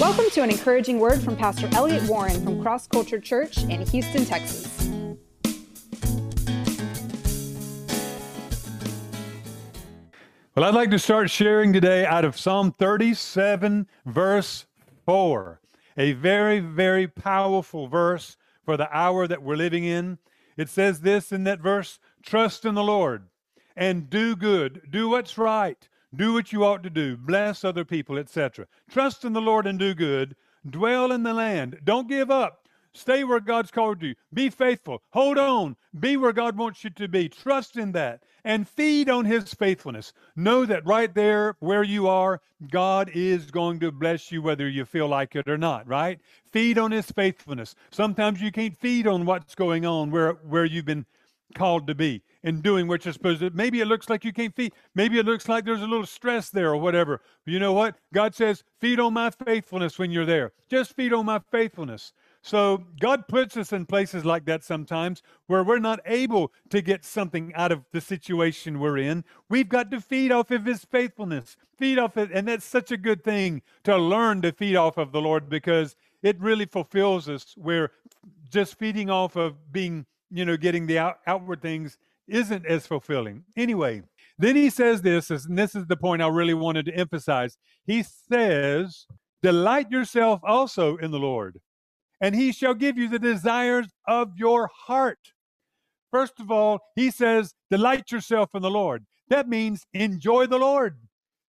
Welcome to an encouraging word from Pastor Elliot Warren from Cross Culture Church in Houston, Texas. Well, I'd like to start sharing today out of Psalm 37, verse 4. A very, very powerful verse for the hour that we're living in. It says this in that verse Trust in the Lord and do good, do what's right, do what you ought to do, bless other people, etc. Trust in the Lord and do good, dwell in the land, don't give up. Stay where God's called you. Be faithful. Hold on. Be where God wants you to be. Trust in that and feed on His faithfulness. Know that right there where you are, God is going to bless you whether you feel like it or not, right? Feed on His faithfulness. Sometimes you can't feed on what's going on where, where you've been called to be and doing what you're supposed to. Maybe it looks like you can't feed. Maybe it looks like there's a little stress there or whatever. But you know what? God says, feed on my faithfulness when you're there. Just feed on my faithfulness. So God puts us in places like that sometimes where we're not able to get something out of the situation we're in. We've got to feed off of his faithfulness. Feed off it. And that's such a good thing to learn to feed off of the Lord because it really fulfills us where just feeding off of being, you know, getting the out, outward things isn't as fulfilling. Anyway, then he says this, and this is the point I really wanted to emphasize. He says, Delight yourself also in the Lord, and he shall give you the desires of your heart. First of all, he says, Delight yourself in the Lord. That means enjoy the Lord.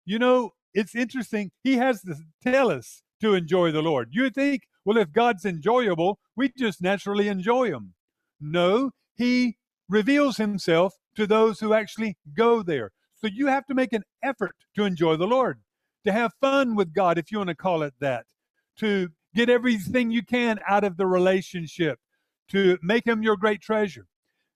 You know, it's interesting. He has to tell us to enjoy the Lord. You think, well, if God's enjoyable, we just naturally enjoy him. No, he reveals himself to those who actually go there. So you have to make an effort to enjoy the Lord, to have fun with God, if you want to call it that, to get everything you can out of the relationship, to make him your great treasure.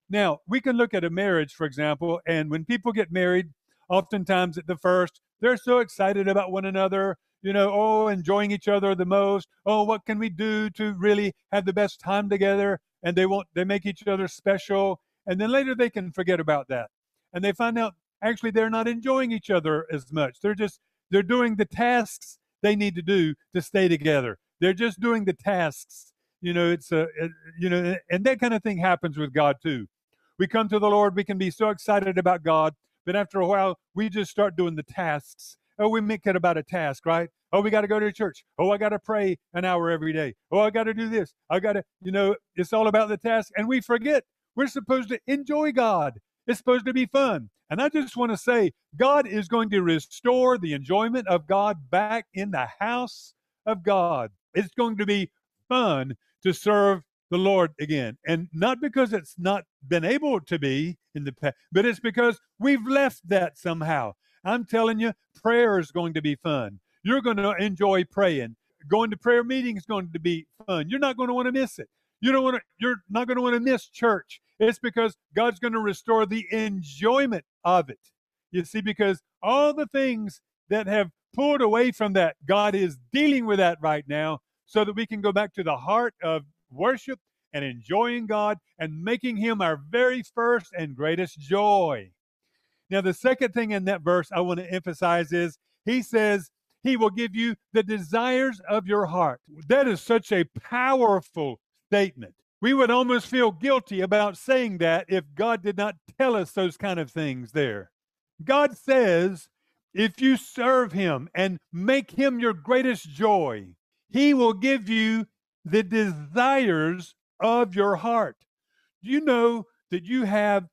Now, we can look at a marriage, for example, and when people get married, oftentimes at the first, they're so excited about one another, you know, oh, enjoying each other the most. Oh, what can we do to really have the best time together? And they won't, they make each other special and then later they can forget about that. And they find out actually they're not enjoying each other as much. They're just, they're doing the tasks they need to do to stay together. They're just doing the tasks. You know, it's a, you know, and that kind of thing happens with God too. We come to the Lord, we can be so excited about God, but after a while, we just start doing the tasks. Oh, we make it about a task, right? Oh, we got to go to church. Oh, I got to pray an hour every day. Oh, I got to do this. I got to, you know, it's all about the task. And we forget we're supposed to enjoy God. It's supposed to be fun. And I just want to say, God is going to restore the enjoyment of God back in the house of God. It's going to be fun to serve the Lord again. And not because it's not been able to be in the past, but it's because we've left that somehow. I'm telling you, prayer is going to be fun. You're going to enjoy praying. Going to prayer meeting is going to be fun. You're not going to want to miss it. You don't want to, you're not going to want to miss church. It's because God's going to restore the enjoyment of it. You see, because all the things that have pulled away from that, God is dealing with that right now so that we can go back to the heart of worship and enjoying God and making Him our very first and greatest joy. Now, the second thing in that verse I want to emphasize is He says, He will give you the desires of your heart. That is such a powerful statement. We would almost feel guilty about saying that if God did not tell us those kind of things there. God says, if you serve Him and make Him your greatest joy, He will give you the desires of your heart. Do you know that you have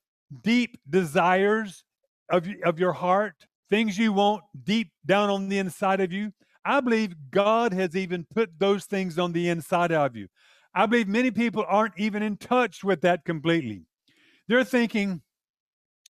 deep desires of, of your heart, things you want deep down on the inside of you? I believe God has even put those things on the inside of you. I believe many people aren't even in touch with that completely. They're thinking,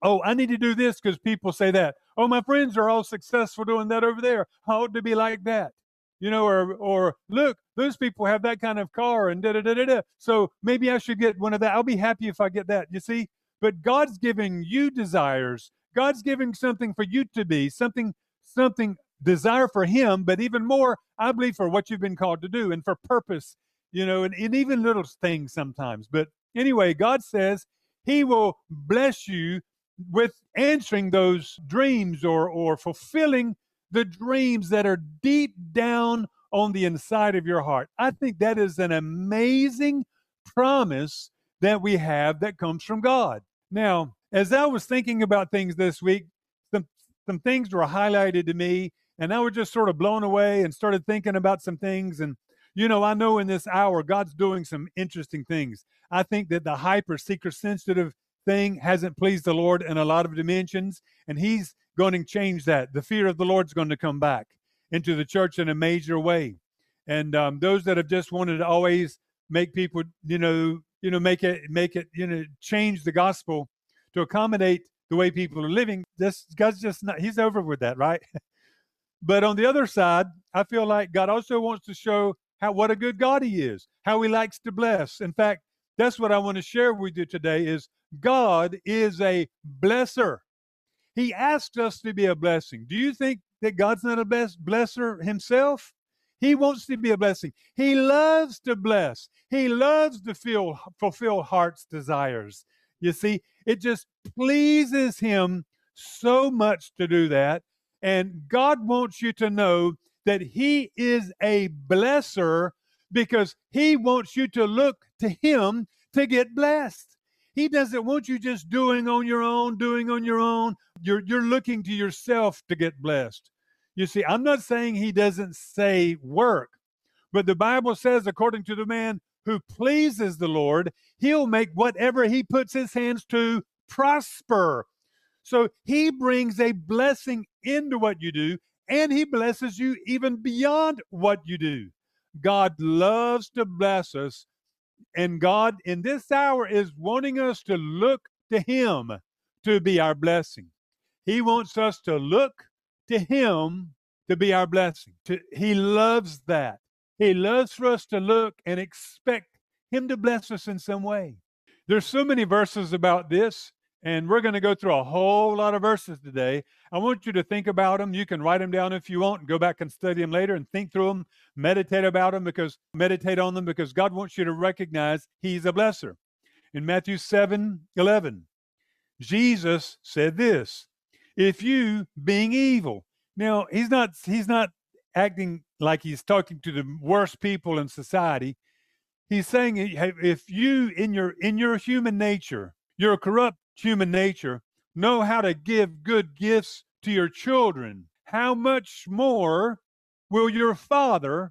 oh, I need to do this because people say that. Oh, my friends are all successful doing that over there. I ought to be like that. You know, or or look, those people have that kind of car and da da da da da. So maybe I should get one of that. I'll be happy if I get that. You see? But God's giving you desires. God's giving something for you to be, something, something desire for him, but even more, I believe, for what you've been called to do and for purpose you know, and, and even little things sometimes. But anyway, God says He will bless you with answering those dreams or or fulfilling the dreams that are deep down on the inside of your heart. I think that is an amazing promise that we have that comes from God. Now, as I was thinking about things this week, some, some things were highlighted to me, and I was just sort of blown away and started thinking about some things. And, you know, I know in this hour, God's doing some interesting things. I think that the hyper seeker sensitive thing hasn't pleased the Lord in a lot of dimensions, and He's going to change that. The fear of the Lord's going to come back into the church in a major way. And um, those that have just wanted to always make people, you know, you know, make it, make it, you know, change the gospel to accommodate the way people are living. This God's just not, he's over with that, right? but on the other side, I feel like God also wants to show how what a good God he is, how he likes to bless. In fact, that's what I want to share with you today is God is a blesser. He asked us to be a blessing. Do you think that God's not a best blesser himself? He wants to be a blessing. He loves to bless. He loves to feel, fulfill heart's desires. You see, it just pleases him so much to do that. And God wants you to know that He is a blesser because He wants you to look to Him to get blessed. He doesn't want you just doing on your own, doing on your own. You're, you're looking to yourself to get blessed. You see, I'm not saying He doesn't say work, but the Bible says, according to the man who pleases the Lord, He'll make whatever He puts His hands to prosper. So He brings a blessing into what you do, and He blesses you even beyond what you do. God loves to bless us and God in this hour is wanting us to look to Him to be our blessing. He wants us to look to Him to be our blessing. To, he loves that. He loves for us to look and expect Him to bless us in some way. There's so many verses about this. And we're going to go through a whole lot of verses today. I want you to think about them. You can write them down if you want go back and study them later and think through them, meditate about them because meditate on them because God wants you to recognize He's a blesser. In Matthew 7 11, Jesus said this If you, being evil, now he's not he's not acting like he's talking to the worst people in society. He's saying if you in your in your human nature, your corrupt human nature, know how to give good gifts to your children, how much more will your Father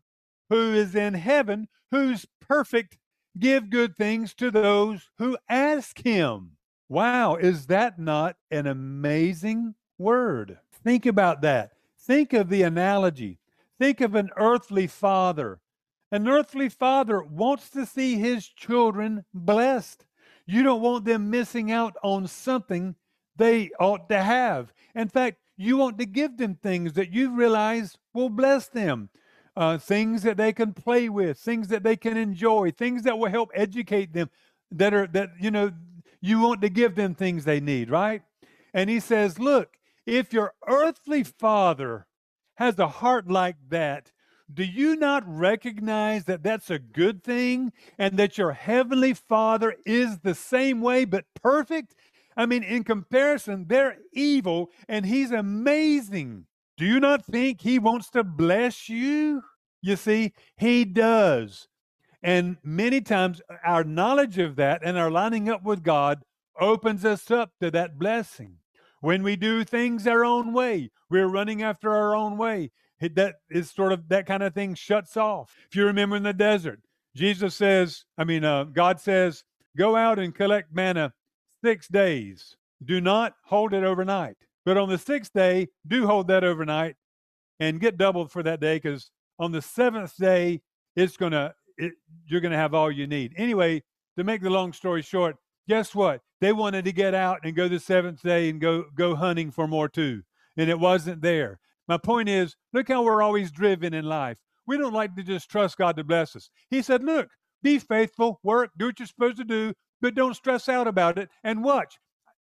who is in heaven, who's perfect, give good things to those who ask him? Wow, is that not an amazing word? Think about that. Think of the analogy. Think of an earthly father. An earthly father wants to see his children blessed. You don't want them missing out on something they ought to have. In fact, you want to give them things that you realize will bless them. Uh, things that they can play with, things that they can enjoy, things that will help educate them. That are that you know you want to give them things they need, right? And he says, look, if your earthly father has a heart like that, do you not recognize that that's a good thing and that your heavenly Father is the same way but perfect? I mean, in comparison, they're evil and He's amazing. Do you not think He wants to bless you? You see, He does. And many times, uh, our knowledge of that and our lining up with God opens us up to that blessing. When we do things our own way, we're running after our own way that is sort of that kind of thing shuts off. If you remember in the desert, Jesus says, I mean, uh, God says, go out and collect manna six days. Do not hold it overnight. But on the sixth day, do hold that overnight and get doubled for that day because on the seventh day, it's going to, you're going to have all you need. Anyway, to make the long story short, guess what? They wanted to get out and go the seventh day and go go hunting for more too, and it wasn't there. My point is, look how we're always driven in life. We don't like to just trust God to bless us. He said, look, be faithful, work, do what you're supposed to do, but don't stress out about it and watch.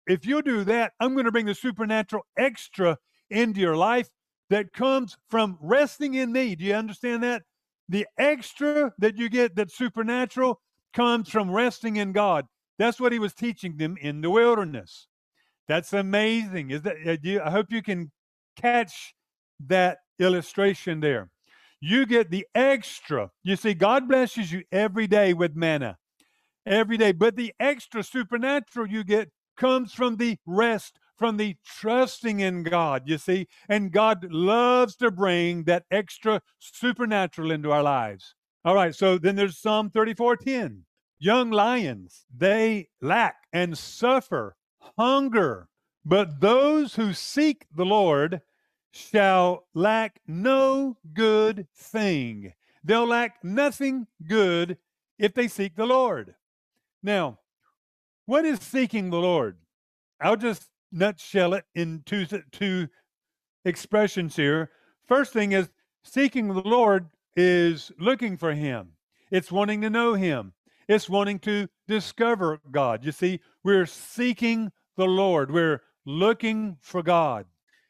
If you do that, I'm going to bring the supernatural extra into your life that comes from resting in me. Do you understand that? The extra that you get that's supernatural comes from resting in God. That's what he was teaching them in the wilderness. That's amazing. Is that uh, I hope you can catch that illustration there. You get the extra. You see, God blesses you every day with manna, every day. But the extra supernatural you get comes from the rest, from the trusting in God, you see. And God loves to bring that extra supernatural into our lives. All right, so then there's Psalm 34:10. Young lions, they lack and suffer hunger, but those who seek the Lord shall lack no good thing. They'll lack nothing good if they seek the Lord. Now, what is seeking the Lord? I'll just nutshell it in two, two expressions here. First thing is seeking the Lord is looking for Him, it's wanting to know Him, it's wanting to discover God. You see, we're seeking the Lord, we're looking for God.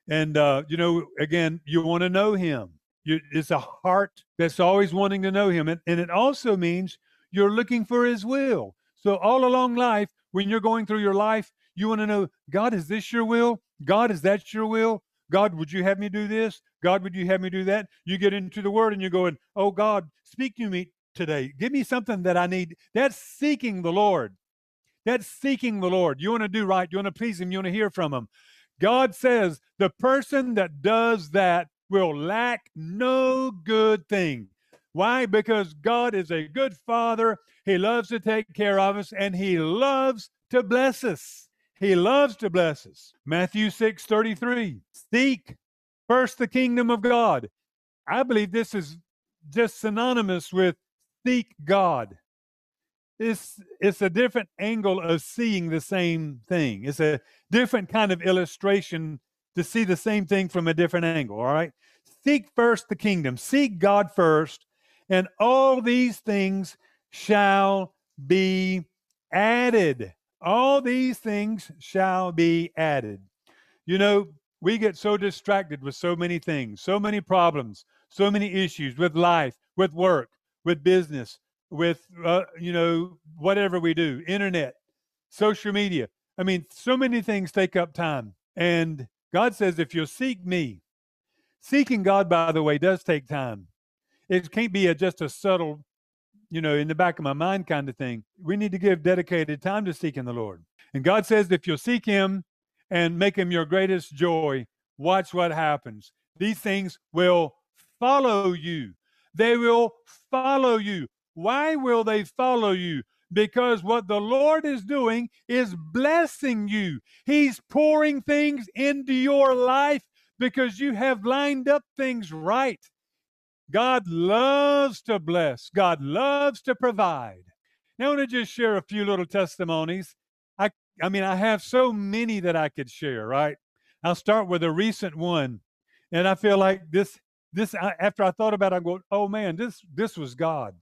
And, uh, you know, again, you want to know Him. You, it's a heart that's always wanting to know Him. And, and it also means you're looking for His will. So, all along life, when you're going through your life, you want to know, God, is this your will? God, is that your will? God, would you have me do this? God, would you have me do that? You get into the word and you're going, Oh God, speak to me today. Give me something that I need. That's seeking the Lord. That's seeking the Lord. You want to do right. You want to please Him. You want to hear from Him. God says the person that does that will lack no good thing. Why? Because God is a good father. He loves to take care of us and he loves to bless us. He loves to bless us. Matthew 6 33. Seek first the kingdom of God. I believe this is just synonymous with seek God. It's, it's a different angle of seeing the same thing. It's a different kind of illustration to see the same thing from a different angle. All right. Seek first the kingdom, seek God first, and all these things shall be added. All these things shall be added. You know, we get so distracted with so many things, so many problems, so many issues with life, with work, with business, with, uh, you know, whatever we do, internet, social media. I mean, so many things take up time. And God says, if you'll seek me, seeking God, by the way, does take time. It can't be a, just a subtle, you know, in the back of my mind kind of thing. We need to give dedicated time to seeking the Lord. And God says, if you'll seek Him and make Him your greatest joy, watch what happens. These things will follow you. They will follow you. Why will they follow you? Because what the Lord is doing is blessing you. He's pouring things into your life because you have lined up things right. God loves to bless, God loves to provide. Now, I want to just share a few little testimonies. I, I mean, I have so many that I could share, right? I'll start with a recent one. And I feel like this, this, after I thought about it, I'm going, oh man, this, this was God.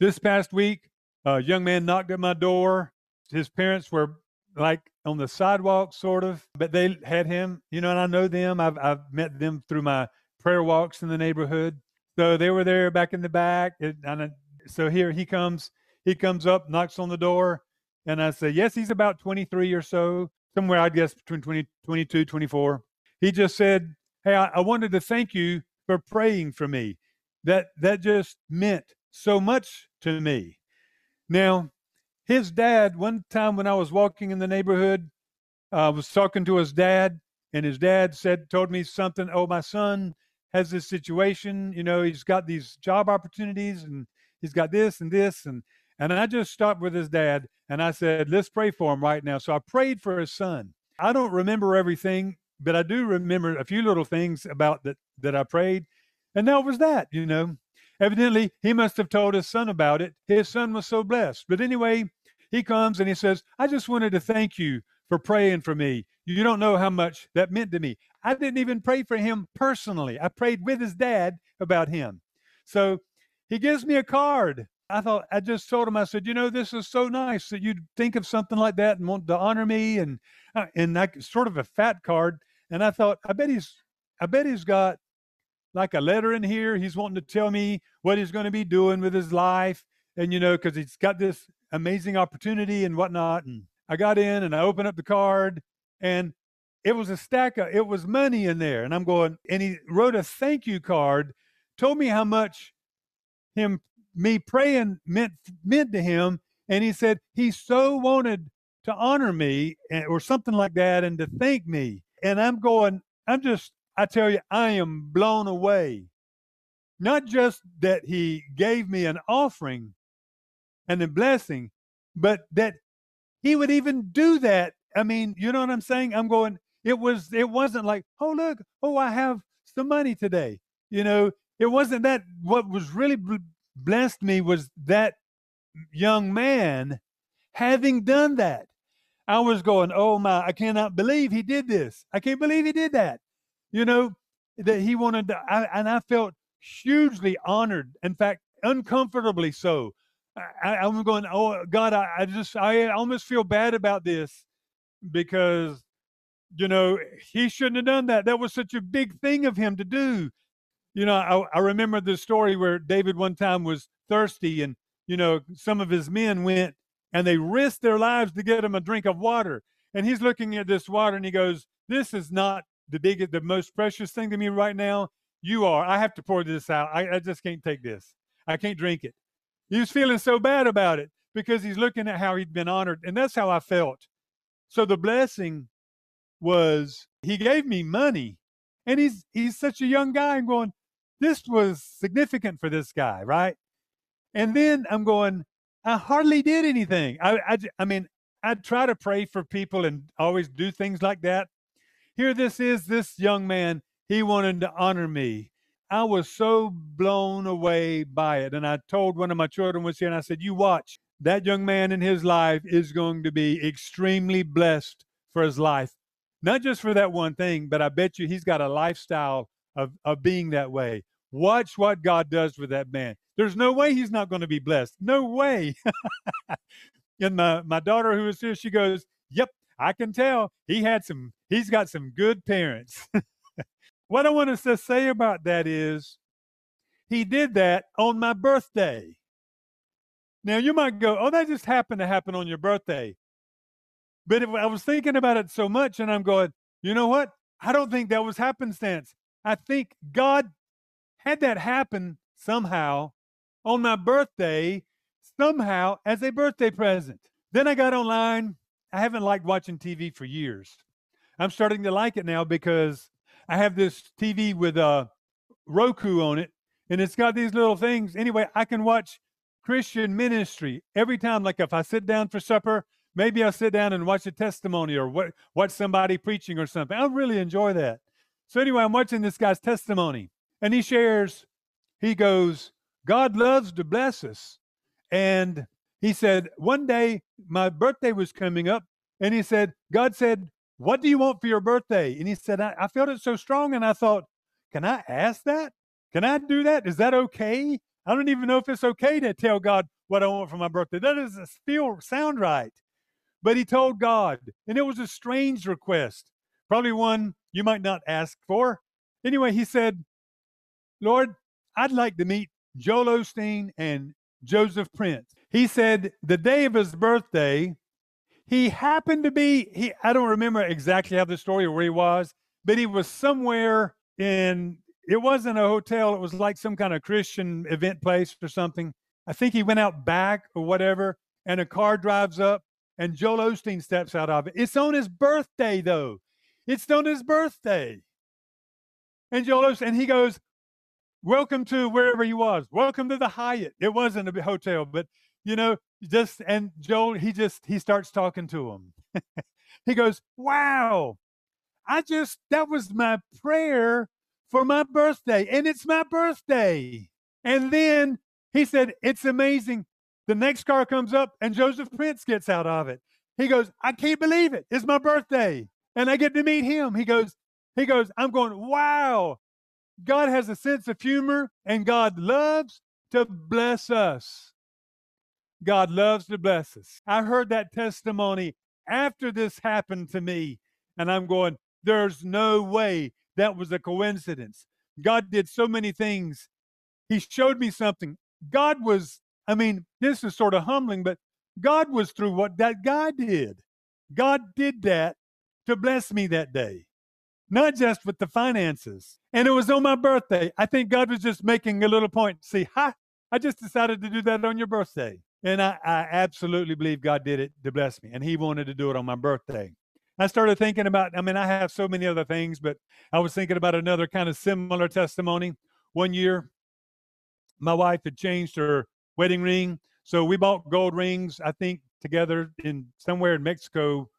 This past week, a young man knocked at my door. His parents were like on the sidewalk, sort of, but they had him, you know, and I know them. I've, I've met them through my prayer walks in the neighborhood. So they were there back in the back. And, so here he comes. He comes up, knocks on the door, and I say, Yes, he's about 23 or so, somewhere, I guess, between 20, 22, 24. He just said, Hey, I, I wanted to thank you for praying for me. That that just meant so much to me. Now, his dad, one time when I was walking in the neighborhood, I uh, was talking to his dad, and his dad said, told me something. Oh, my son has this situation. You know, he's got these job opportunities, and he's got this and this, and and I just stopped with his dad, and I said, let's pray for him right now. So I prayed for his son. I don't remember everything, but I do remember a few little things about that that I prayed, and that was that. You know, Evidently, he must have told his son about it. His son was so blessed. But anyway, he comes and he says, I just wanted to thank you for praying for me. You don't know how much that meant to me. I didn't even pray for him personally. I prayed with his dad about him. So he gives me a card. I thought, I just told him, I said, you know, this is so nice that you'd think of something like that and want to honor me. And, uh, and I sort of a fat card. And I thought, I bet he's, I bet he's got like a letter in here. He's wanting to tell me what he's going to be doing with his life. And, you know, because he's got this amazing opportunity and whatnot. And I got in and I opened up the card and it was a stack of, it was money in there. And I'm going, and he wrote a thank you card told me how much him me praying meant meant to him and he said he so wanted to honor me eh, or something like that and to thank me and i'm going i'm just i tell you i am blown away not just that he gave me an offering and a blessing but that he would even do that i mean you know what i'm saying i'm going it was it wasn't like oh look oh i have some money today you know it wasn't that what was really blessed me was that young man having done that. I was going, oh my, I cannot believe he did this. I can't believe he did that. You know, that he wanted to, I, and I felt hugely honored. In fact, uncomfortably so. I, I'm going, oh God, I, I just, I almost feel bad about this because, you know, he shouldn't have done that. That was such a big thing of him to do. You know, I, I remember the story where David one time was thirsty and, you know, some of his men went and they risked their lives to get him a drink of water. And he's looking at this water and he goes, This is not the biggest, the most precious thing to me right now. You are. I have to pour this out. I, I just can't take this. I can't drink it. He was feeling so bad about it because he's looking at how he'd been honored. And that's how I felt. So the blessing was he gave me money. And he's he's such a young guy and going, this was significant for this guy, right? And then I'm going, I hardly did anything. I, I, I mean, I try to pray for people and always do things like that. Here, this is this young man. He wanted to honor me. I was so blown away by it. And I told one of my children was here, and I said, You watch. That young man in his life is going to be extremely blessed for his life. Not just for that one thing, but I bet you he's got a lifestyle of, of being that way. Watch what God does with that man. There's no way he's not going to be blessed. No way. and my, my daughter who is here, she goes, Yep, I can tell he had some, he's got some good parents. what I want to say about that is he did that on my birthday. Now you might go, Oh, that just happened to happen on your birthday. But if, I was thinking about it so much and I'm going, you know what? I don't think that was happenstance. I think God had that happen somehow on my birthday, somehow as a birthday present. Then I got online. I haven't liked watching TV for years. I'm starting to like it now because I have this TV with a Roku on it, and it's got these little things. Anyway, I can watch Christian ministry every time. Like if I sit down for supper, maybe I'll sit down and watch a testimony or what, watch somebody preaching or something. I really enjoy that. So anyway, I'm watching this guy's testimony, and he shares, he goes, God loves to bless us. And he said, one day my birthday was coming up, and he said, God said, What do you want for your birthday? And he said, I, I felt it so strong, and I thought, Can I ask that? Can I do that? Is that okay? I don't even know if it's okay to tell God what I want for my birthday. That doesn't feel sound right. But he told God, and it was a strange request, probably one you might not ask for. Anyway, he said, Lord, I'd like to meet Joel Osteen and Joseph Prince. He said the day of his birthday, he happened to be, he I don't remember exactly how the story or where he was, but he was somewhere in it wasn't a hotel, it was like some kind of Christian event place or something. I think he went out back or whatever, and a car drives up and Joel Osteen steps out of it. It's on his birthday though. It's on his birthday. And Joel and he goes, Welcome to wherever he was. Welcome to the Hyatt. It wasn't a hotel, but you know, just and Joel, he just he starts talking to him. he goes, Wow, I just that was my prayer for my birthday, and it's my birthday. And then he said, It's amazing. The next car comes up and Joseph Prince gets out of it. He goes, I can't believe it. It's my birthday and I get to meet him. He goes, he goes, I'm going, wow. God has a sense of humor and God loves to bless us. God loves to bless us. I heard that testimony after this happened to me, and I'm going, there's no way that was a coincidence. God did so many things. He showed me something. God was, I mean, this is sort of humbling, but God was through what that guy did. God did that to bless me that day. not just with the finances. And it was on my birthday. I think God was just making a little point. See, ha, I just decided to do that on your birthday. And I, I absolutely believe God did it to bless me. And He wanted to do it on my birthday. I started thinking about, I mean, I have so many other things, but I was thinking about another kind of similar testimony. One year, my wife had changed her wedding ring. So we bought gold rings, I think, together in somewhere in Mexico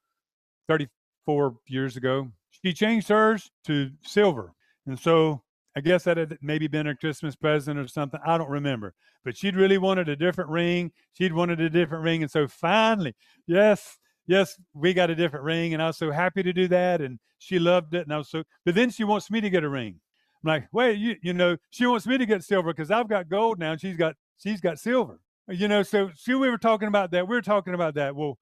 34 years ago. She changed hers to silver. And so I guess that had maybe been a Christmas present or something. I don't remember. But she'd really wanted a different ring. She'd wanted a different ring. And so finally, yes, yes, we got a different ring. And I was so happy to do that. And she loved it. And I was so, but then she wants me to get a ring. I'm like, wait, you, you know, she wants me to get silver because I've got gold now and she's got, she's got silver. You know, so see, we were talking about that. We were talking about that. Well,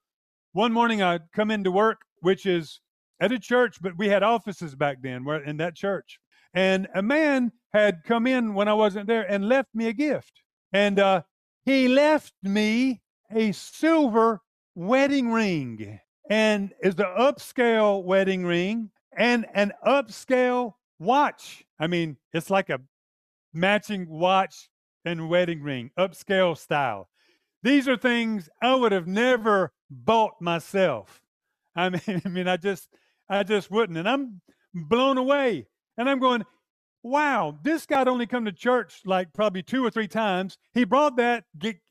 one morning I come into work, which is at a church, but we had offices back then where in that church. And a man had come in when I wasn't there and left me a gift. And uh, he left me a silver wedding ring and is the upscale wedding ring and an upscale watch. I mean, it's like a matching watch and wedding ring, upscale style. These are things I would have never bought myself. I mean, I mean, I just, I just wouldn't. And I'm blown away. And I'm going, wow, this guy only come to church like probably two or three times. He brought that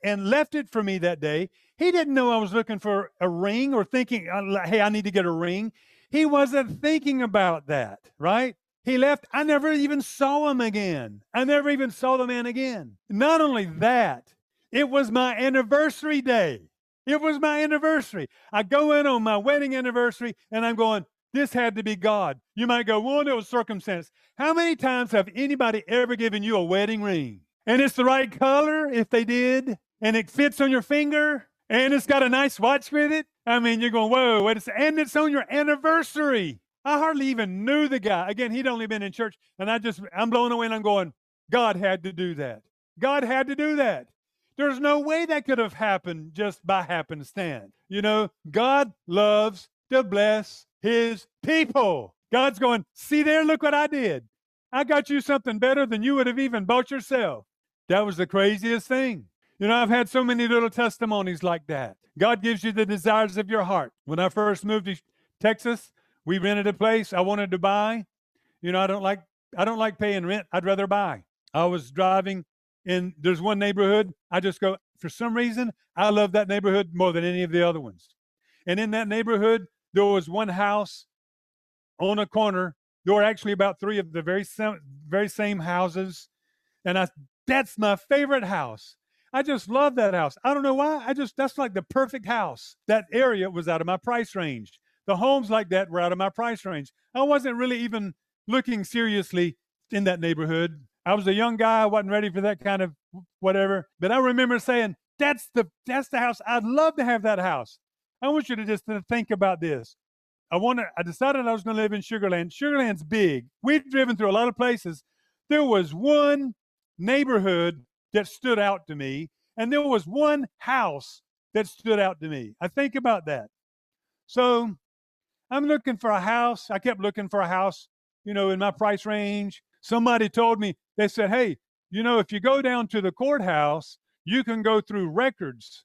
and left it for me that day. He didn't know I was looking for a ring or thinking, uh, hey, I need to get a ring. He wasn't thinking about that, right? He left. I never even saw him again. I never even saw the man again. Not only that, it was my anniversary day. It was my anniversary. I go in on my wedding anniversary and I'm going, this had to be God. You might go, well, it was circumstance. How many times have anybody ever given you a wedding ring? And it's the right color if they did, and it fits on your finger, and it's got a nice watch with it. I mean, you're going, whoa. And it's on your anniversary. I hardly even knew the guy. Again, he'd only been in church, and I just, I'm blown away and I'm going, God had to do that. God had to do that. There's no way that could have happened just by happenstance. You know, God loves to bless his people. God's going, see there, look what I did. I got you something better than you would have even bought yourself. That was the craziest thing. You know, I've had so many little testimonies like that. God gives you the desires of your heart. When I first moved to Texas, we rented a place I wanted to buy. You know, I don't like I don't like paying rent. I'd rather buy. I was driving in there's one neighborhood. I just go for some reason I love that neighborhood more than any of the other ones. And in that neighborhood, there was one house on a corner. There were actually about three of the very same, very same houses, and I that's my favorite house. I just love that house. I don't know why. I just that's like the perfect house. That area was out of my price range. The homes like that were out of my price range. I wasn't really even looking seriously in that neighborhood. I was a young guy. I wasn't ready for that kind of whatever. But I remember saying, "That's the that's the house. I'd love to have that house." I want you to just think about this. I wanted, I decided I was going to live in Sugar Land. Sugarland's big. We've driven through a lot of places. There was one neighborhood that stood out to me, and there was one house that stood out to me. I think about that. So I'm looking for a house. I kept looking for a house, you know, in my price range. Somebody told me, they said, hey, you know, if you go down to the courthouse, you can go through records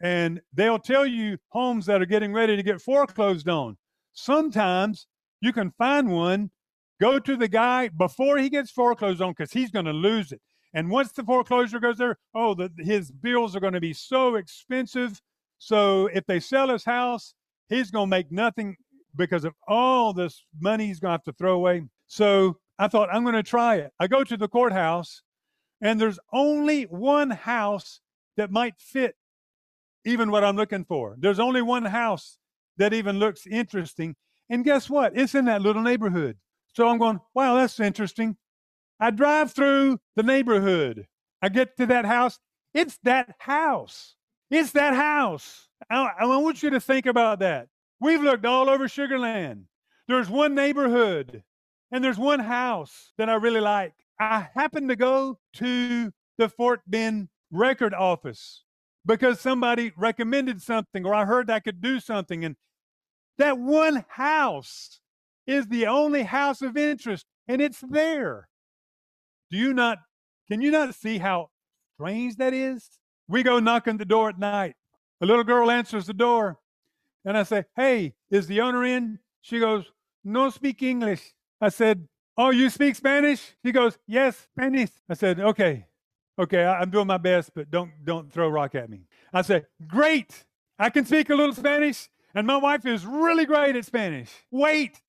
and they'll tell you homes that are getting ready to get foreclosed on. Sometimes you can find one, go to the guy before he gets foreclosed on because he's going to lose it. And once the foreclosure goes there, oh, the, his bills are going to be so expensive. So if they sell his house, he's going to make nothing because of all this money he's going to have to throw away. So I thought, I'm going to try it. I go to the courthouse, and there's only one house that might fit even what I'm looking for. There's only one house that even looks interesting. And guess what? It's in that little neighborhood. So I'm going, wow, that's interesting. I drive through the neighborhood. I get to that house. It's that house. It's that house. I, I want you to think about that. We've looked all over Sugar Land. There's one neighborhood and there's one house that I really like. I happened to go to the Fort Bend record office because somebody recommended something or I heard I could do something. And that one house is the only house of interest, and it's there. Do you not, can you not see how strange that is? We go knock on the door at night. A little girl answers the door, and I say, Hey, is the owner in? She goes, No speak English. I said, Oh, you speak Spanish? She goes, Yes, Spanish. I said, Okay, okay, I, am doing my best, but don't don't throw rock at me. I said, Great. I can speak a little Spanish, and my wife is really great at Spanish. Wait.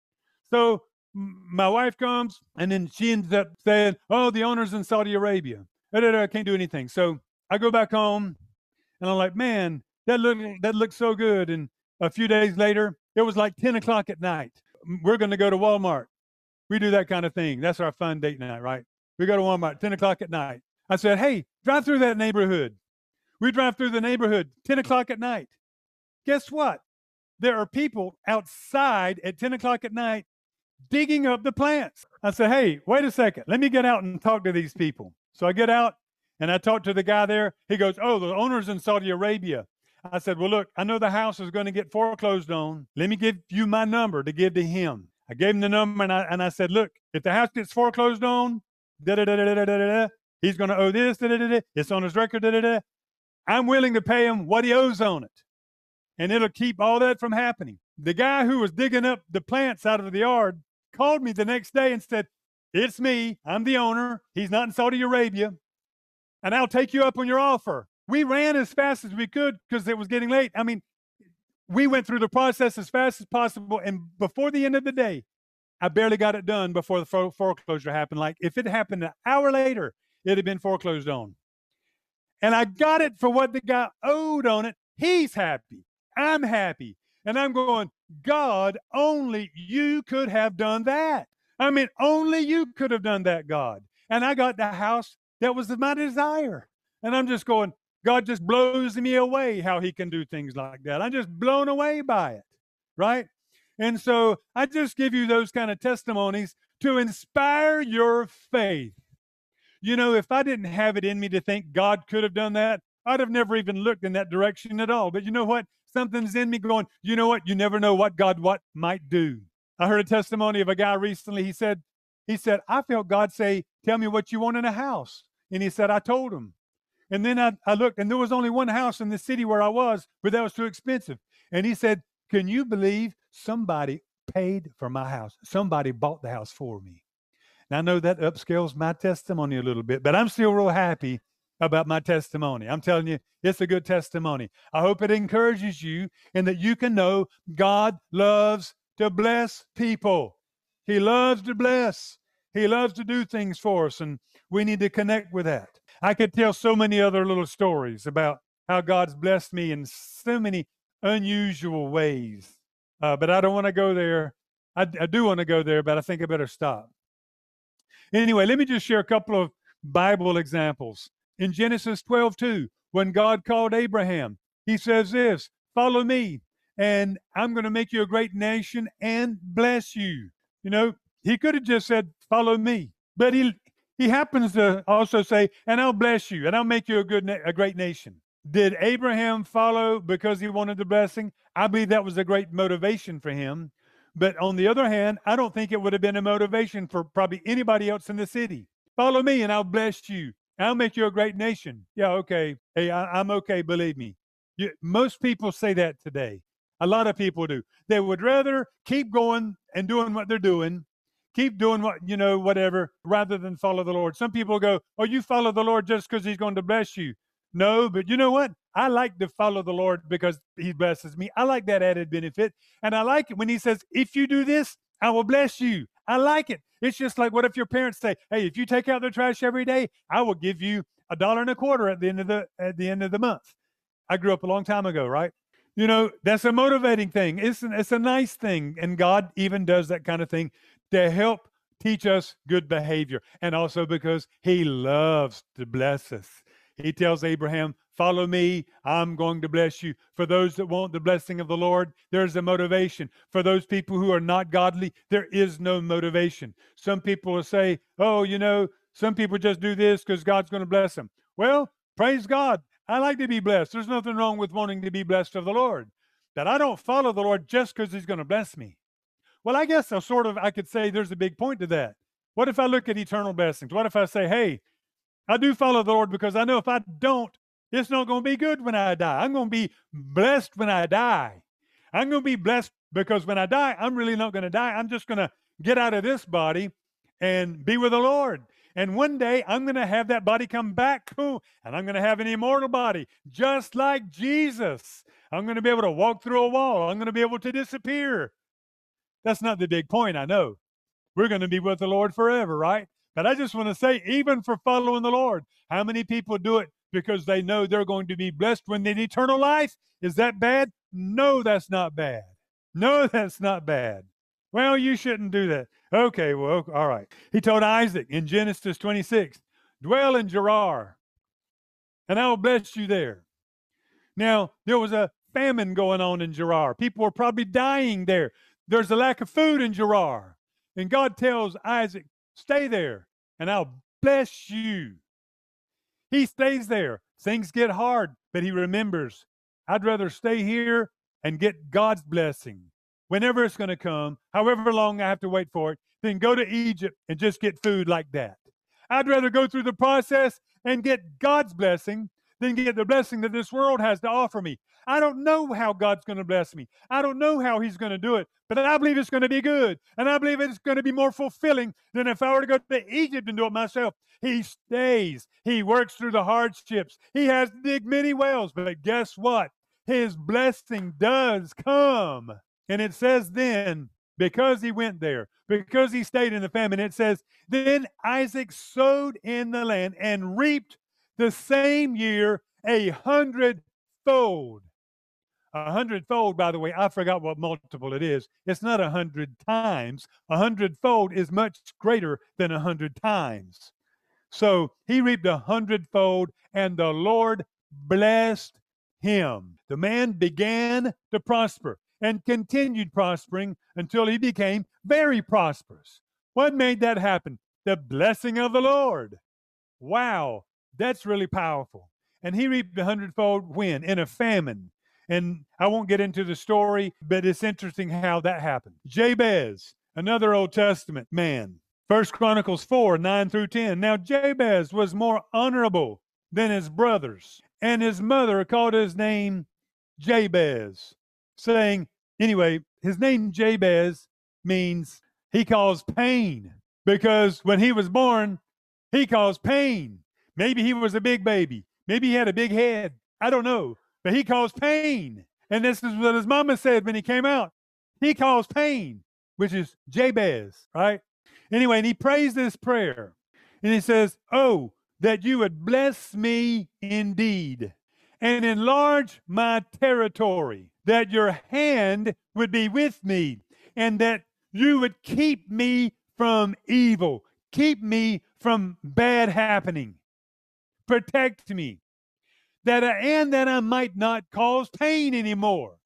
So my wife comes, and then she ends up saying, Oh, the owner's in Saudi Arabia. I can't do anything. So I go back home, and I'm like, Man, that looked that looked so good. And a few days later, it was like 10 o'clock at night. We're going to go to Walmart. We do that kind of thing. That's our fun date night, right? We go to Walmart 10 o'clock at night. I said, Hey, drive through that neighborhood. We drive through the neighborhood 10 o'clock at night. Guess what? There are people outside at 10 o'clock at night digging up the plants. I said, Hey, wait a second. Let me get out and talk to these people. So I get out and I talk to the guy there. He goes, Oh, the owner's in Saudi Arabia. I said, Well, look, I know the house is going to get foreclosed on. Let me give you my number to give to him. I gave him the number and I, and I said, Look, if the house gets foreclosed on, da da da da da da da, he's going to owe this, da da da da. It's on his record, da da da. I'm willing to pay him what he owes on it. And it'll keep all that from happening. The guy who was digging up the plants out of the yard called me the next day and said, It's me. I'm the owner. He's not in Saudi Arabia. And I'll take you up on your offer we ran as fast as we could because it was getting late. I mean, we went through the process as fast as possible. And before the end of the day, I barely got it done before the foreclosure happened. Like if it happened an hour later, it had been foreclosed on. And I got it for what the guy owed on it. He's happy. I'm happy. And I'm going, God, only you could have done that. I mean, only you could have done that, God. And I got the house that was my desire. And I'm just going, God just blows me away how he can do things like that. I'm just blown away by it, right? And so I just give you those kind of testimonies to inspire your faith. You know, if I didn't have it in me to think God could have done that, I'd have never even looked in that direction at all. But you know what? Something's in me going, you know what? You never know what God what might do. I heard a testimony of a guy recently. He said, he said, I felt God say, tell me what you want in a house. And he said, I told him. And then I, I looked, and there was only one house in the city where I was, but that was too expensive. And he said, Can you believe somebody paid for my house? Somebody bought the house for me. Now, I know that upscales my testimony a little bit, but I'm still real happy about my testimony. I'm telling you, it's a good testimony. I hope it encourages you and that you can know God loves to bless people. He loves to bless. He loves to do things for us, and we need to connect with that. I could tell so many other little stories about how God's blessed me in so many unusual ways. Uh, but I don't want to go there. I, I do want to go there, but I think I better stop. Anyway, let me just share a couple of Bible examples. In Genesis 12, 2, when God called Abraham, he says this Follow me, and I'm going to make you a great nation and bless you. You know, he could have just said, Follow me, but he he happens to also say, and I'll bless you and I'll make you a good, na- a great nation. Did Abraham follow because he wanted the blessing? I believe that was a great motivation for him. But on the other hand, I don't think it would have been a motivation for probably anybody else in the city. Follow me and I'll bless you. I'll make you a great nation. Yeah, okay. Hey, I, am okay, believe me. You, most people say that today. A lot of people do. They would rather keep going and doing what they're doing keep doing what you know whatever rather than follow the lord some people go oh you follow the lord just because he's going to bless you no but you know what i like to follow the lord because he blesses me. I like that added benefit. And i like it when he says if you do this i will bless you. I like it. It's just like what if your parents say hey if you take out the trash every day i will give you a dollar and a quarter at the end of the at the end of the month. I grew up a long time ago right? You know that's a motivating thing. It's, it's a nice thing and god even does that kind of thing to help teach us good behavior and also because he loves to bless us. He tells Abraham, Follow me, I'm going to bless you. For those that want the blessing of the Lord, there's a motivation. For those people who are not godly, there is no motivation. Some people will say, Oh, you know, some people just do this because God's going to bless them. Well, praise God. I like to be blessed. There's nothing wrong with wanting to be blessed of the Lord. That I don't follow the Lord just because He's going to bless me. Well, I guess I sort of I could say there's a big point to that. What if I look at eternal blessings? What if I say, hey, I do follow the Lord because I know if I don't, it's not going to be good when I die. I'm going to be blessed when I die. I'm going to be blessed because when I die, I'm really not going to die. I'm just going to get out of this body and be with the Lord. And one day I'm going to have that body come back, and I'm going to have an immortal body, just like Jesus. I'm going to be able to walk through a wall. I'm going to be able to disappear. That's not the big point, I know. We're going to be with the Lord forever, right? But I just want to say, even for following the Lord, how many people do it because they know they're going to be blessed when they eternal life? Is that bad? No, that's not bad. No, that's not bad. Well, you shouldn't do that. Okay, well, all right. He told Isaac in Genesis 26, dwell in Gerar, and I will bless you there. Now, there was a famine going on in Gerar. People were probably dying there. There's a lack of food in Gerar. And God tells Isaac, stay there, and I'll bless you. He stays there. Things get hard, but he remembers, I'd rather stay here and get God's blessing whenever it's going to come, however long I have to wait for it, than go to Egypt and just get food like that. I'd rather go through the process and get God's blessing than get the blessing that this world has to offer me. I don't know how God's going to bless me. I don't know how He's going to do it, but I believe it's going to be good. And I believe it's going to be more fulfilling than if I were to go to Egypt and do it myself. He stays, He works through the hardships, He has to dig many wells. But guess what? His blessing does come. And it says then, because he went there, because he stayed in the famine, it says, then Isaac sowed in the land and reaped the same year a hundredfold. A hundredfold, by the way, I forgot what multiple it is. It's not a hundred times. A hundredfold is much greater than a hundred times. So he reaped a hundredfold, and the Lord blessed him. The man began to prosper and continued prospering until he became very prosperous. What made that happen? The blessing of the Lord. Wow, that's really powerful. And he reaped a hundredfold when? In a famine. And I won't get into the story, but it's interesting how that happened. Jabez, another Old Testament man. First Chronicles 4, 9 through 10. Now Jabez was more honorable than his brothers, and his mother called his name Jabez, saying, anyway, his name Jabez means he caused pain because when he was born, he caused pain. Maybe he was a big baby. Maybe he had a big head. I don't know. But he caused pain. And this is what his mama said when he came out. He caused pain, which is Jabez, right? Anyway, and he prays this prayer. And he says, Oh, that you would bless me indeed and enlarge my territory, that your hand would be with me, and that you would keep me from evil, keep me from bad happening, protect me, that I, and that I might not cause pain anymore.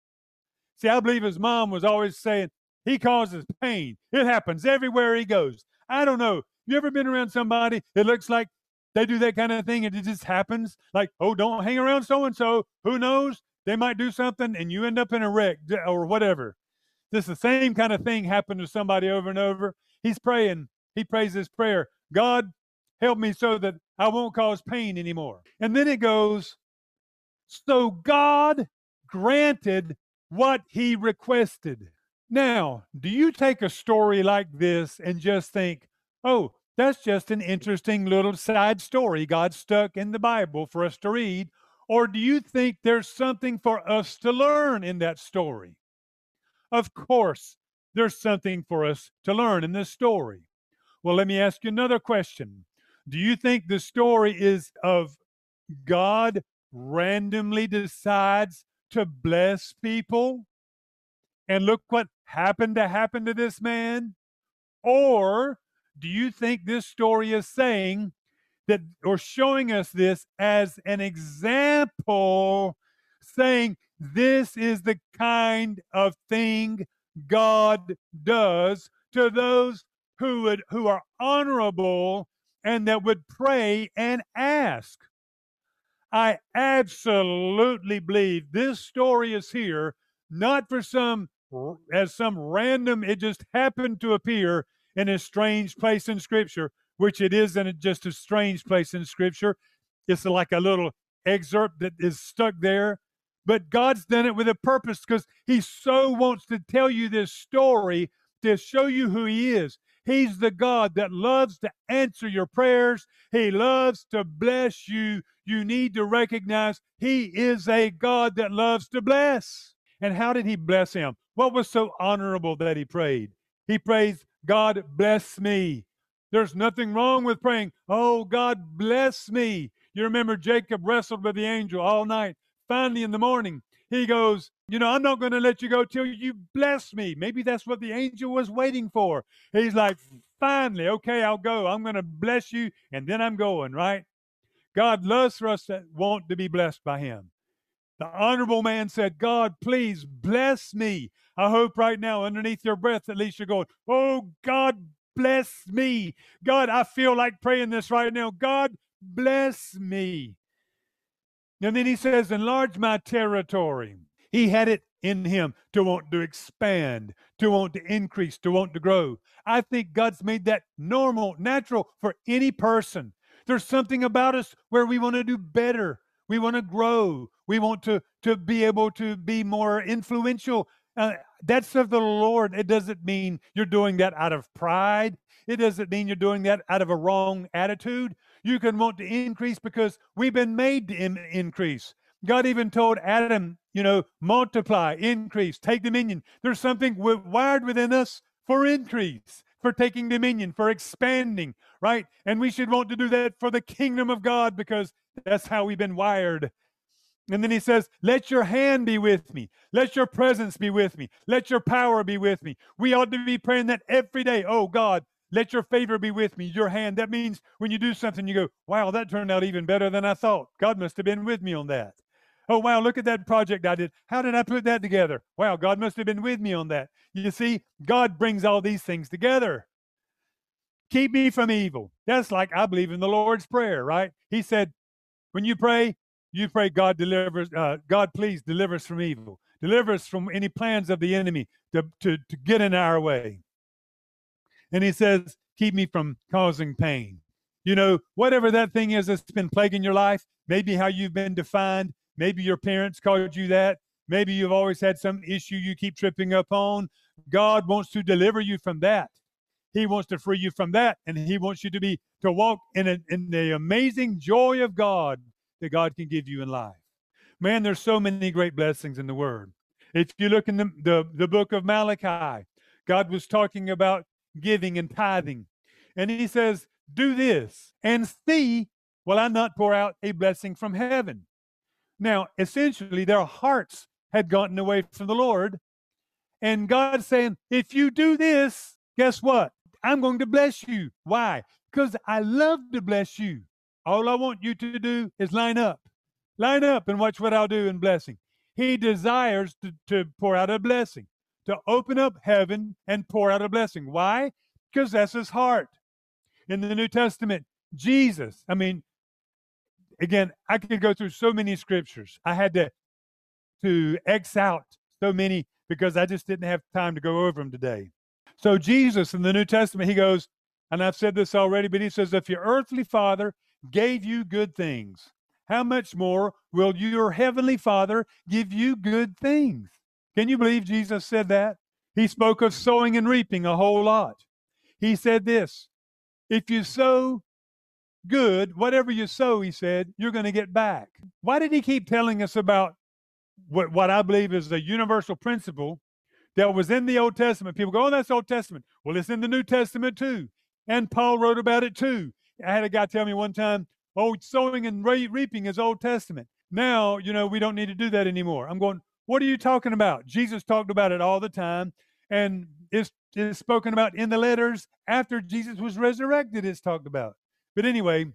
See, I believe his mom was always saying, he causes pain. It happens everywhere he goes. I don't know. You ever been around somebody that looks like they do that kind of thing and it just happens. Like, oh, don't hang around so and so. Who knows? They might do something and you end up in a wreck or whatever. This the same kind of thing happened to somebody over and over. He's praying. He prays this prayer God, help me so that I won't cause pain anymore. And then it goes, so God granted what he requested. Now, do you take a story like this and just think, oh, that's just an interesting little side story God stuck in the Bible for us to read. Or do you think there's something for us to learn in that story? Of course, there's something for us to learn in this story. Well, let me ask you another question. Do you think the story is of God randomly decides to bless people? And look what happened to happen to this man? Or do you think this story is saying that or showing us this as an example, saying this is the kind of thing God does to those who would who are honorable and that would pray and ask. I absolutely believe this story is here not for some as some random, it just happened to appear in a strange place in Scripture, which it isn't just a strange place in Scripture. It's like a little excerpt that is stuck there. But God's done it with a purpose because He so wants to tell you this story to show you who He is. He's the God that loves to answer your prayers. He loves to bless you. You need to recognize He is a God that loves to bless. And how did He bless him? What was so honorable that He prayed? He prays, God bless me. There's nothing wrong with praying, Oh, God bless me. You remember Jacob wrestled with the angel all night. Finally, in the morning, he goes, You know, I'm not going to let you go till you bless me. Maybe that's what the angel was waiting for. He's like, Finally, okay, I'll go. I'm going to bless you, and then I'm going, right? God loves for us that want to be blessed by him. The honorable man said, God, please bless me. I hope right now, underneath your breath, at least you're going, Oh, God, bless me. God, I feel like praying this right now. God, bless me. And then he says, enlarge my territory. He had it in him to want to expand, to want to increase, to want to grow. I think God's made that normal, natural for any person. There's something about us where we want to do better. We want to grow. We want to, to be able to be more influential. Uh, that's of the Lord. It doesn't mean you're doing that out of pride. It doesn't mean you're doing that out of a wrong attitude. You can want to increase because we've been made to in- increase. God even told Adam, you know, multiply, increase, take dominion. There's something wired within us for increase, for taking dominion, for expanding, right? And we should want to do that for the kingdom of God because that's how we've been wired. And then he says, Let your hand be with me. Let your presence be with me. Let your power be with me. We ought to be praying that every day. Oh, God, let your favor be with me, your hand. That means when you do something, you go, wow, that turned out even better than I thought. God must have been with me on that. Oh, wow, look at that project I did. How did I put that together? Wow, God must have been with me on that. You see, God brings all these things together. Keep me from evil. That's like I believe in the Lord's Prayer, right? He said, when you pray, you pray, God delivers, uh, God, please deliver us from evil. Deliver us from any plans of the enemy to, to, to get in our way. And he says, Keep me from causing pain. You know, whatever that thing is that's been plaguing your life, maybe how you've been defined, maybe your parents called you that, maybe you've always had some issue you keep tripping up on. God wants to deliver you from that. He wants to free you from that, and He wants you to be to walk in, a, in the amazing joy of God that God can give you in life. Man, there's so many great blessings in the Word. If you look in the, the, the book of Malachi, God was talking about giving and tithing. And he says, Do this and see, will I not pour out a blessing from heaven? Now, essentially, their hearts had gotten away from the Lord. And God's saying, If you do this, guess what? I'm going to bless you. Why? Because I love to bless you. All I want you to do is line up. Line up and watch what I'll do in blessing. He desires to, to pour out a blessing to open up heaven and pour out a blessing. Why? Because that's his heart. In the New Testament, Jesus, I mean, again, I could go through so many scriptures. I had to to X out so many because I just didn't have time to go over them today. So Jesus in the New Testament, he goes, and I've said this already, but he says, if your earthly father gave you good things, how much more will your heavenly father give you good things? Can you believe Jesus said that? He spoke of sowing and reaping a whole lot. He said this if you sow good, whatever you sow, he said, you're going to get back. Why did he keep telling us about what, what I believe is a universal principle that was in the Old Testament? People go, oh, that's Old Testament. Well, it's in the New Testament too. And Paul wrote about it too. I had a guy tell me one time, oh, sowing and reaping is Old Testament. Now, you know, we don't need to do that anymore. I'm going, what are you talking about? Jesus talked about it all the time, and it's, it's spoken about in the letters after Jesus was resurrected. It's talked about. But anyway,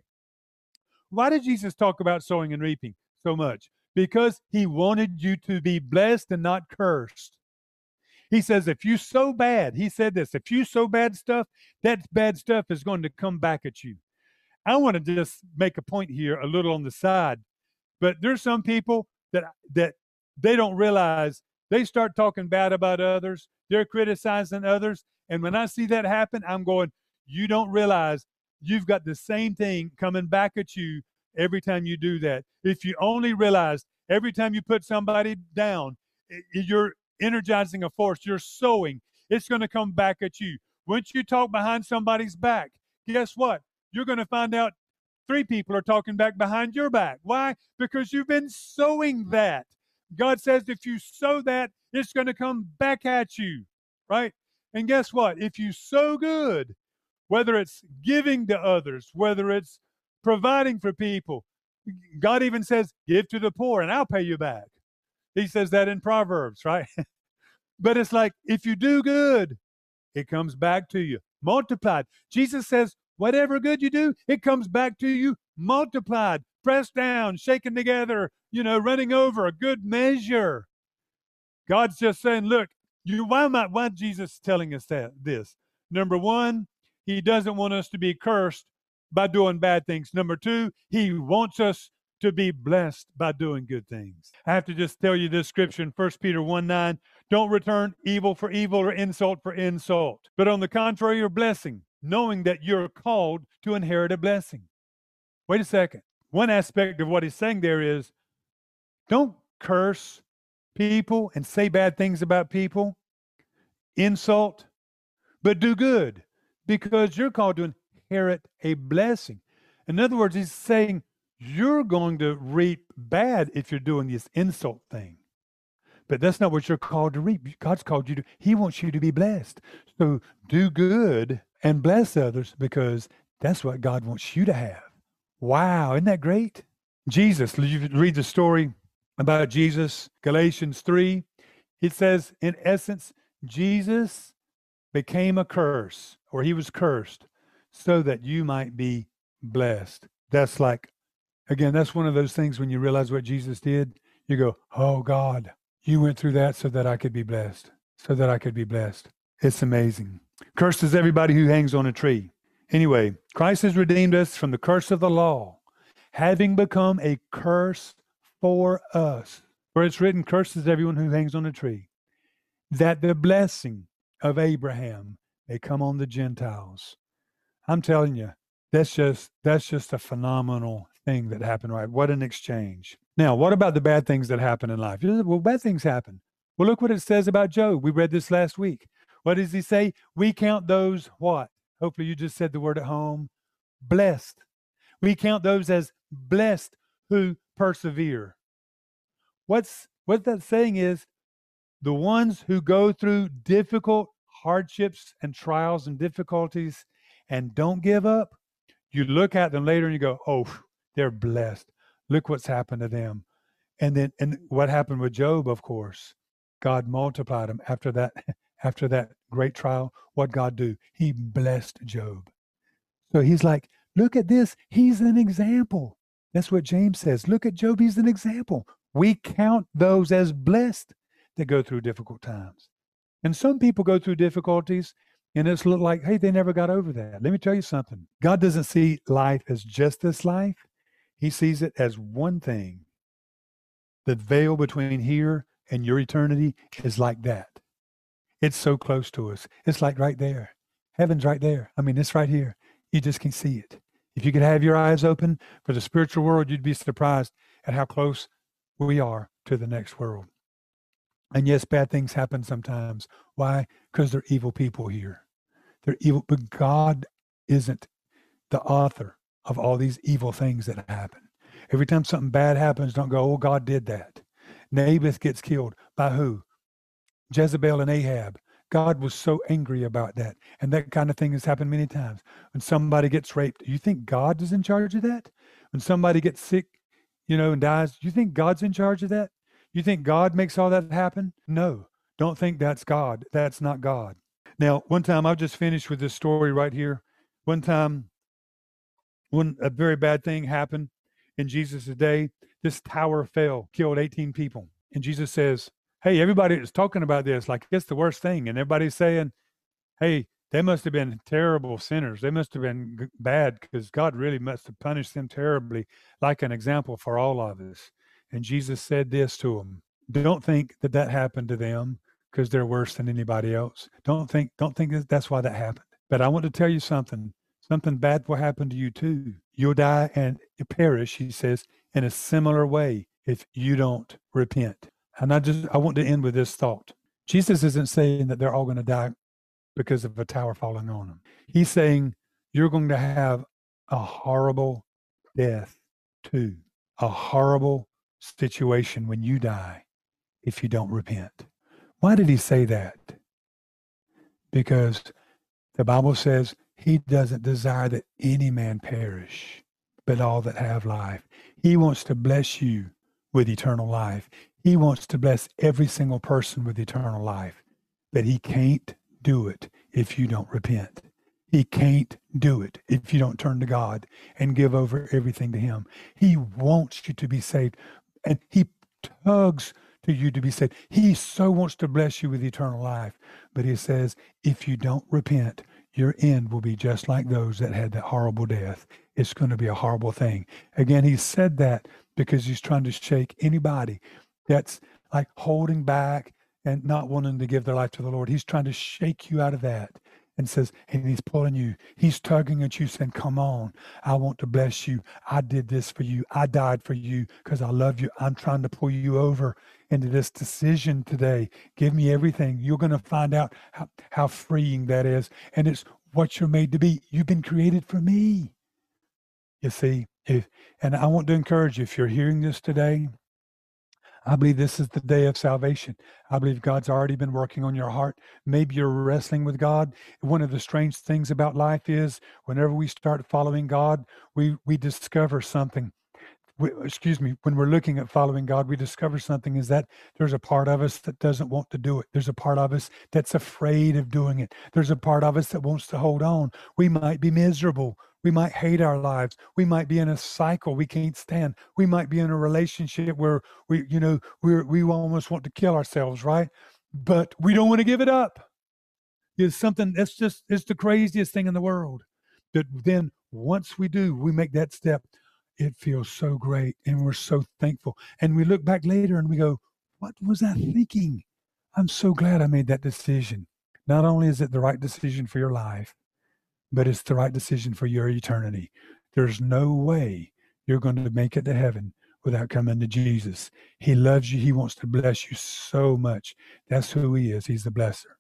why did Jesus talk about sowing and reaping so much? Because he wanted you to be blessed and not cursed. He says, if you sow bad, he said this, if you sow bad stuff, that bad stuff is going to come back at you. I want to just make a point here a little on the side, but there's some people that that they don't realize they start talking bad about others, they're criticizing others. And when I see that happen, I'm going, you don't realize you've got the same thing coming back at you every time you do that. If you only realize every time you put somebody down, you're energizing a force, you're sowing, it's going to come back at you. Once you talk behind somebody's back, guess what? You're going to find out three people are talking back behind your back. Why? Because you've been sowing that. God says if you sow that, it's going to come back at you, right? And guess what? If you sow good, whether it's giving to others, whether it's providing for people, God even says, give to the poor and I'll pay you back. He says that in Proverbs, right? but it's like if you do good, it comes back to you multiplied. Jesus says, whatever good you do, it comes back to you multiplied, pressed down, shaken together, you know, running over a good measure. God's just saying, look, you why am I why Jesus telling us that this? Number one, he doesn't want us to be cursed by doing bad things. Number two, he wants us to be blessed by doing good things. I have to just tell you this scripture in 1 Peter 1 9. Don't return evil for evil or insult for insult, but on the contrary, your blessing, knowing that you're called to inherit a blessing. Wait a second. One aspect of what he's saying there is don't curse people and say bad things about people, insult, but do good because you're called to inherit a blessing. In other words, he's saying you're going to reap bad if you're doing this insult thing. But that's not what you're called to reap. God's called you to, He wants you to be blessed. So do good and bless others because that's what God wants you to have. Wow, isn't that great? Jesus, you read the story about Jesus, Galatians 3. It says, in essence, Jesus became a curse, or he was cursed, so that you might be blessed. That's like Again, that's one of those things when you realize what Jesus did, you go, Oh God, you went through that so that I could be blessed, so that I could be blessed. It's amazing. Cursed is everybody who hangs on a tree. Anyway, Christ has redeemed us from the curse of the law, having become a curse for us. For it's written, Cursed is everyone who hangs on a tree, that the blessing of Abraham may come on the Gentiles. I'm telling you, that's just that's just a phenomenal thing that happened, right? What an exchange. Now, what about the bad things that happen in life? Well, bad things happen. Well, look what it says about Job. We read this last week. What does he say? We count those what? Hopefully, you just said the word at home blessed. We count those as blessed who persevere. What's what that saying is the ones who go through difficult hardships and trials and difficulties and don't give up, you look at them later and you go, oh, they're blessed. Look what's happened to them. And then and what happened with Job, of course. God multiplied him after that after that great trial. What God do? He blessed Job. So he's like, look at this. He's an example. That's what James says. Look at Job. He's an example. We count those as blessed that go through difficult times. And some people go through difficulties and it's like, hey, they never got over that. Let me tell you something. God doesn't see life as just this life. He sees it as one thing. The veil between here and your eternity is like that. It's so close to us. It's like right there. Heaven's right there. I mean, it's right here. You just can see it. If you could have your eyes open for the spiritual world, you'd be surprised at how close we are to the next world. And yes, bad things happen sometimes. Why? Because they're evil people here. They're evil, but God isn't the author of all these evil things that happen. Every time something bad happens, don't go, oh, God did that. Naboth gets killed. By who? Jezebel and Ahab. God was so angry about that. And that kind of thing has happened many times. When somebody gets raped, do you think God is in charge of that? When somebody gets sick, you know, and dies, do you think God's in charge of that? You think God makes all that happen? No. Don't think that's God. That's not God. Now, one time I've just finished with this story right here. One time when a very bad thing happened in Jesus' day, this tower fell, killed 18 people. And Jesus says, Hey, everybody is talking about this like it's the worst thing. And everybody's saying, Hey, they must have been terrible sinners. They must have been bad because God really must have punished them terribly, like an example for all of us. And Jesus said this to them don't think that that happened to them because they're worse than anybody else. Don't think don't think that that's why that happened. But I want to tell you something. Something bad will happen to you too. You'll die and perish, he says, in a similar way if you don't repent. And I just I want to end with this thought. Jesus isn't saying that they're all going to die because of a tower falling on them. He's saying you're going to have a horrible death too. A horrible situation when you die if you don't repent. Why did he say that? Because the Bible says he doesn't desire that any man perish, but all that have life. He wants to bless you with eternal life. He wants to bless every single person with eternal life, but he can't do it if you don't repent. He can't do it if you don't turn to God and give over everything to Him. He wants you to be saved, and He tugs to you to be saved. He so wants to bless you with eternal life, but He says, if you don't repent, your end will be just like those that had that horrible death. It's going to be a horrible thing. Again, He said that because He's trying to shake anybody that's like holding back and not wanting to give their life to the Lord. He's trying to shake you out of that and says, and he's pulling you. He's tugging at you, saying, Come on, I want to bless you. I did this for you. I died for you because I love you. I'm trying to pull you over into this decision today. Give me everything. You're going to find out how, how freeing that is. And it's what you're made to be. You've been created for me. You see, if, and I want to encourage you if you're hearing this today I believe this is the day of salvation. I believe God's already been working on your heart. Maybe you're wrestling with God. One of the strange things about life is whenever we start following God, we we discover something. Excuse me, when we're looking at following God, we discover something is that there's a part of us that doesn't want to do it. There's a part of us that's afraid of doing it. There's a part of us that wants to hold on. We might be miserable. We might hate our lives. We might be in a cycle we can't stand. We might be in a relationship where we, you know, we we almost want to kill ourselves, right? But we don't want to give it up. It's something that's just it's the craziest thing in the world. But then once we do, we make that step. It feels so great, and we're so thankful. And we look back later and we go, "What was I thinking?" I'm so glad I made that decision. Not only is it the right decision for your life, but it's the right decision for your eternity. There's no way you're going to make it to heaven without coming to Jesus. He loves you. He wants to bless you so much. That's who He is. He's the blesser.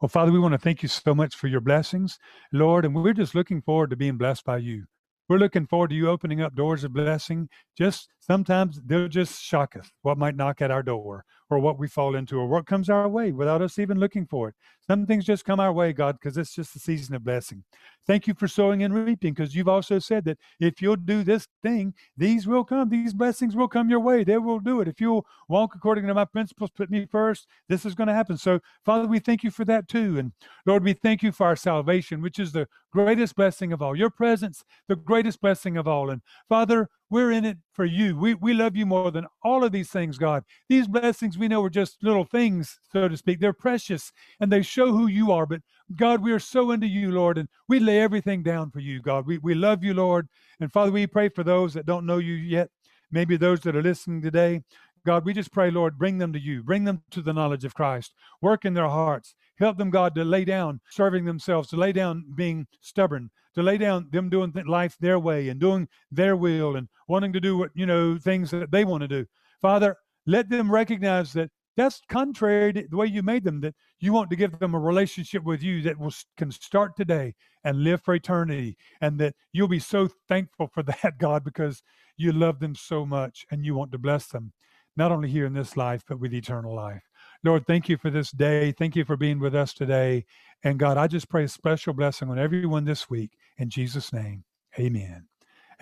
Well, Father, we want to thank you so much for your blessings, Lord, and we're just looking forward to being blessed by you. We're looking forward to you opening up doors of blessing. Just sometimes they'll just shock us what might knock at our door or what we fall into or what comes our way without us even looking for it. Some things just come our way, God, because it's just a season of blessing. Thank you for sowing and reaping, because you've also said that if you'll do this thing, these will come. These blessings will come your way. They will do it. If you'll walk according to my principles, put me first, this is going to happen. So, Father, we thank you for that too. And Lord, we thank you for our salvation, which is the greatest blessing of all. Your presence, the greatest blessing of all. And Father, we're in it for you. We, we love you more than all of these things, God. These blessings we know are just little things, so to speak. They're precious and they show who you are. But God, we are so into you, Lord, and we lay everything down for you, God. We, we love you, Lord. And Father, we pray for those that don't know you yet, maybe those that are listening today. God, we just pray, Lord, bring them to you, bring them to the knowledge of Christ, work in their hearts, help them, God, to lay down serving themselves, to lay down being stubborn, to lay down them doing life their way and doing their will and wanting to do what, you know, things that they want to do. Father, let them recognize that that's contrary to the way you made them, that you want to give them a relationship with you that will can start today and live for eternity. And that you'll be so thankful for that, God, because you love them so much and you want to bless them, not only here in this life, but with eternal life. Lord, thank you for this day. Thank you for being with us today. And God, I just pray a special blessing on everyone this week. In Jesus' name, amen.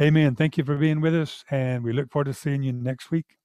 Amen. Thank you for being with us. And we look forward to seeing you next week.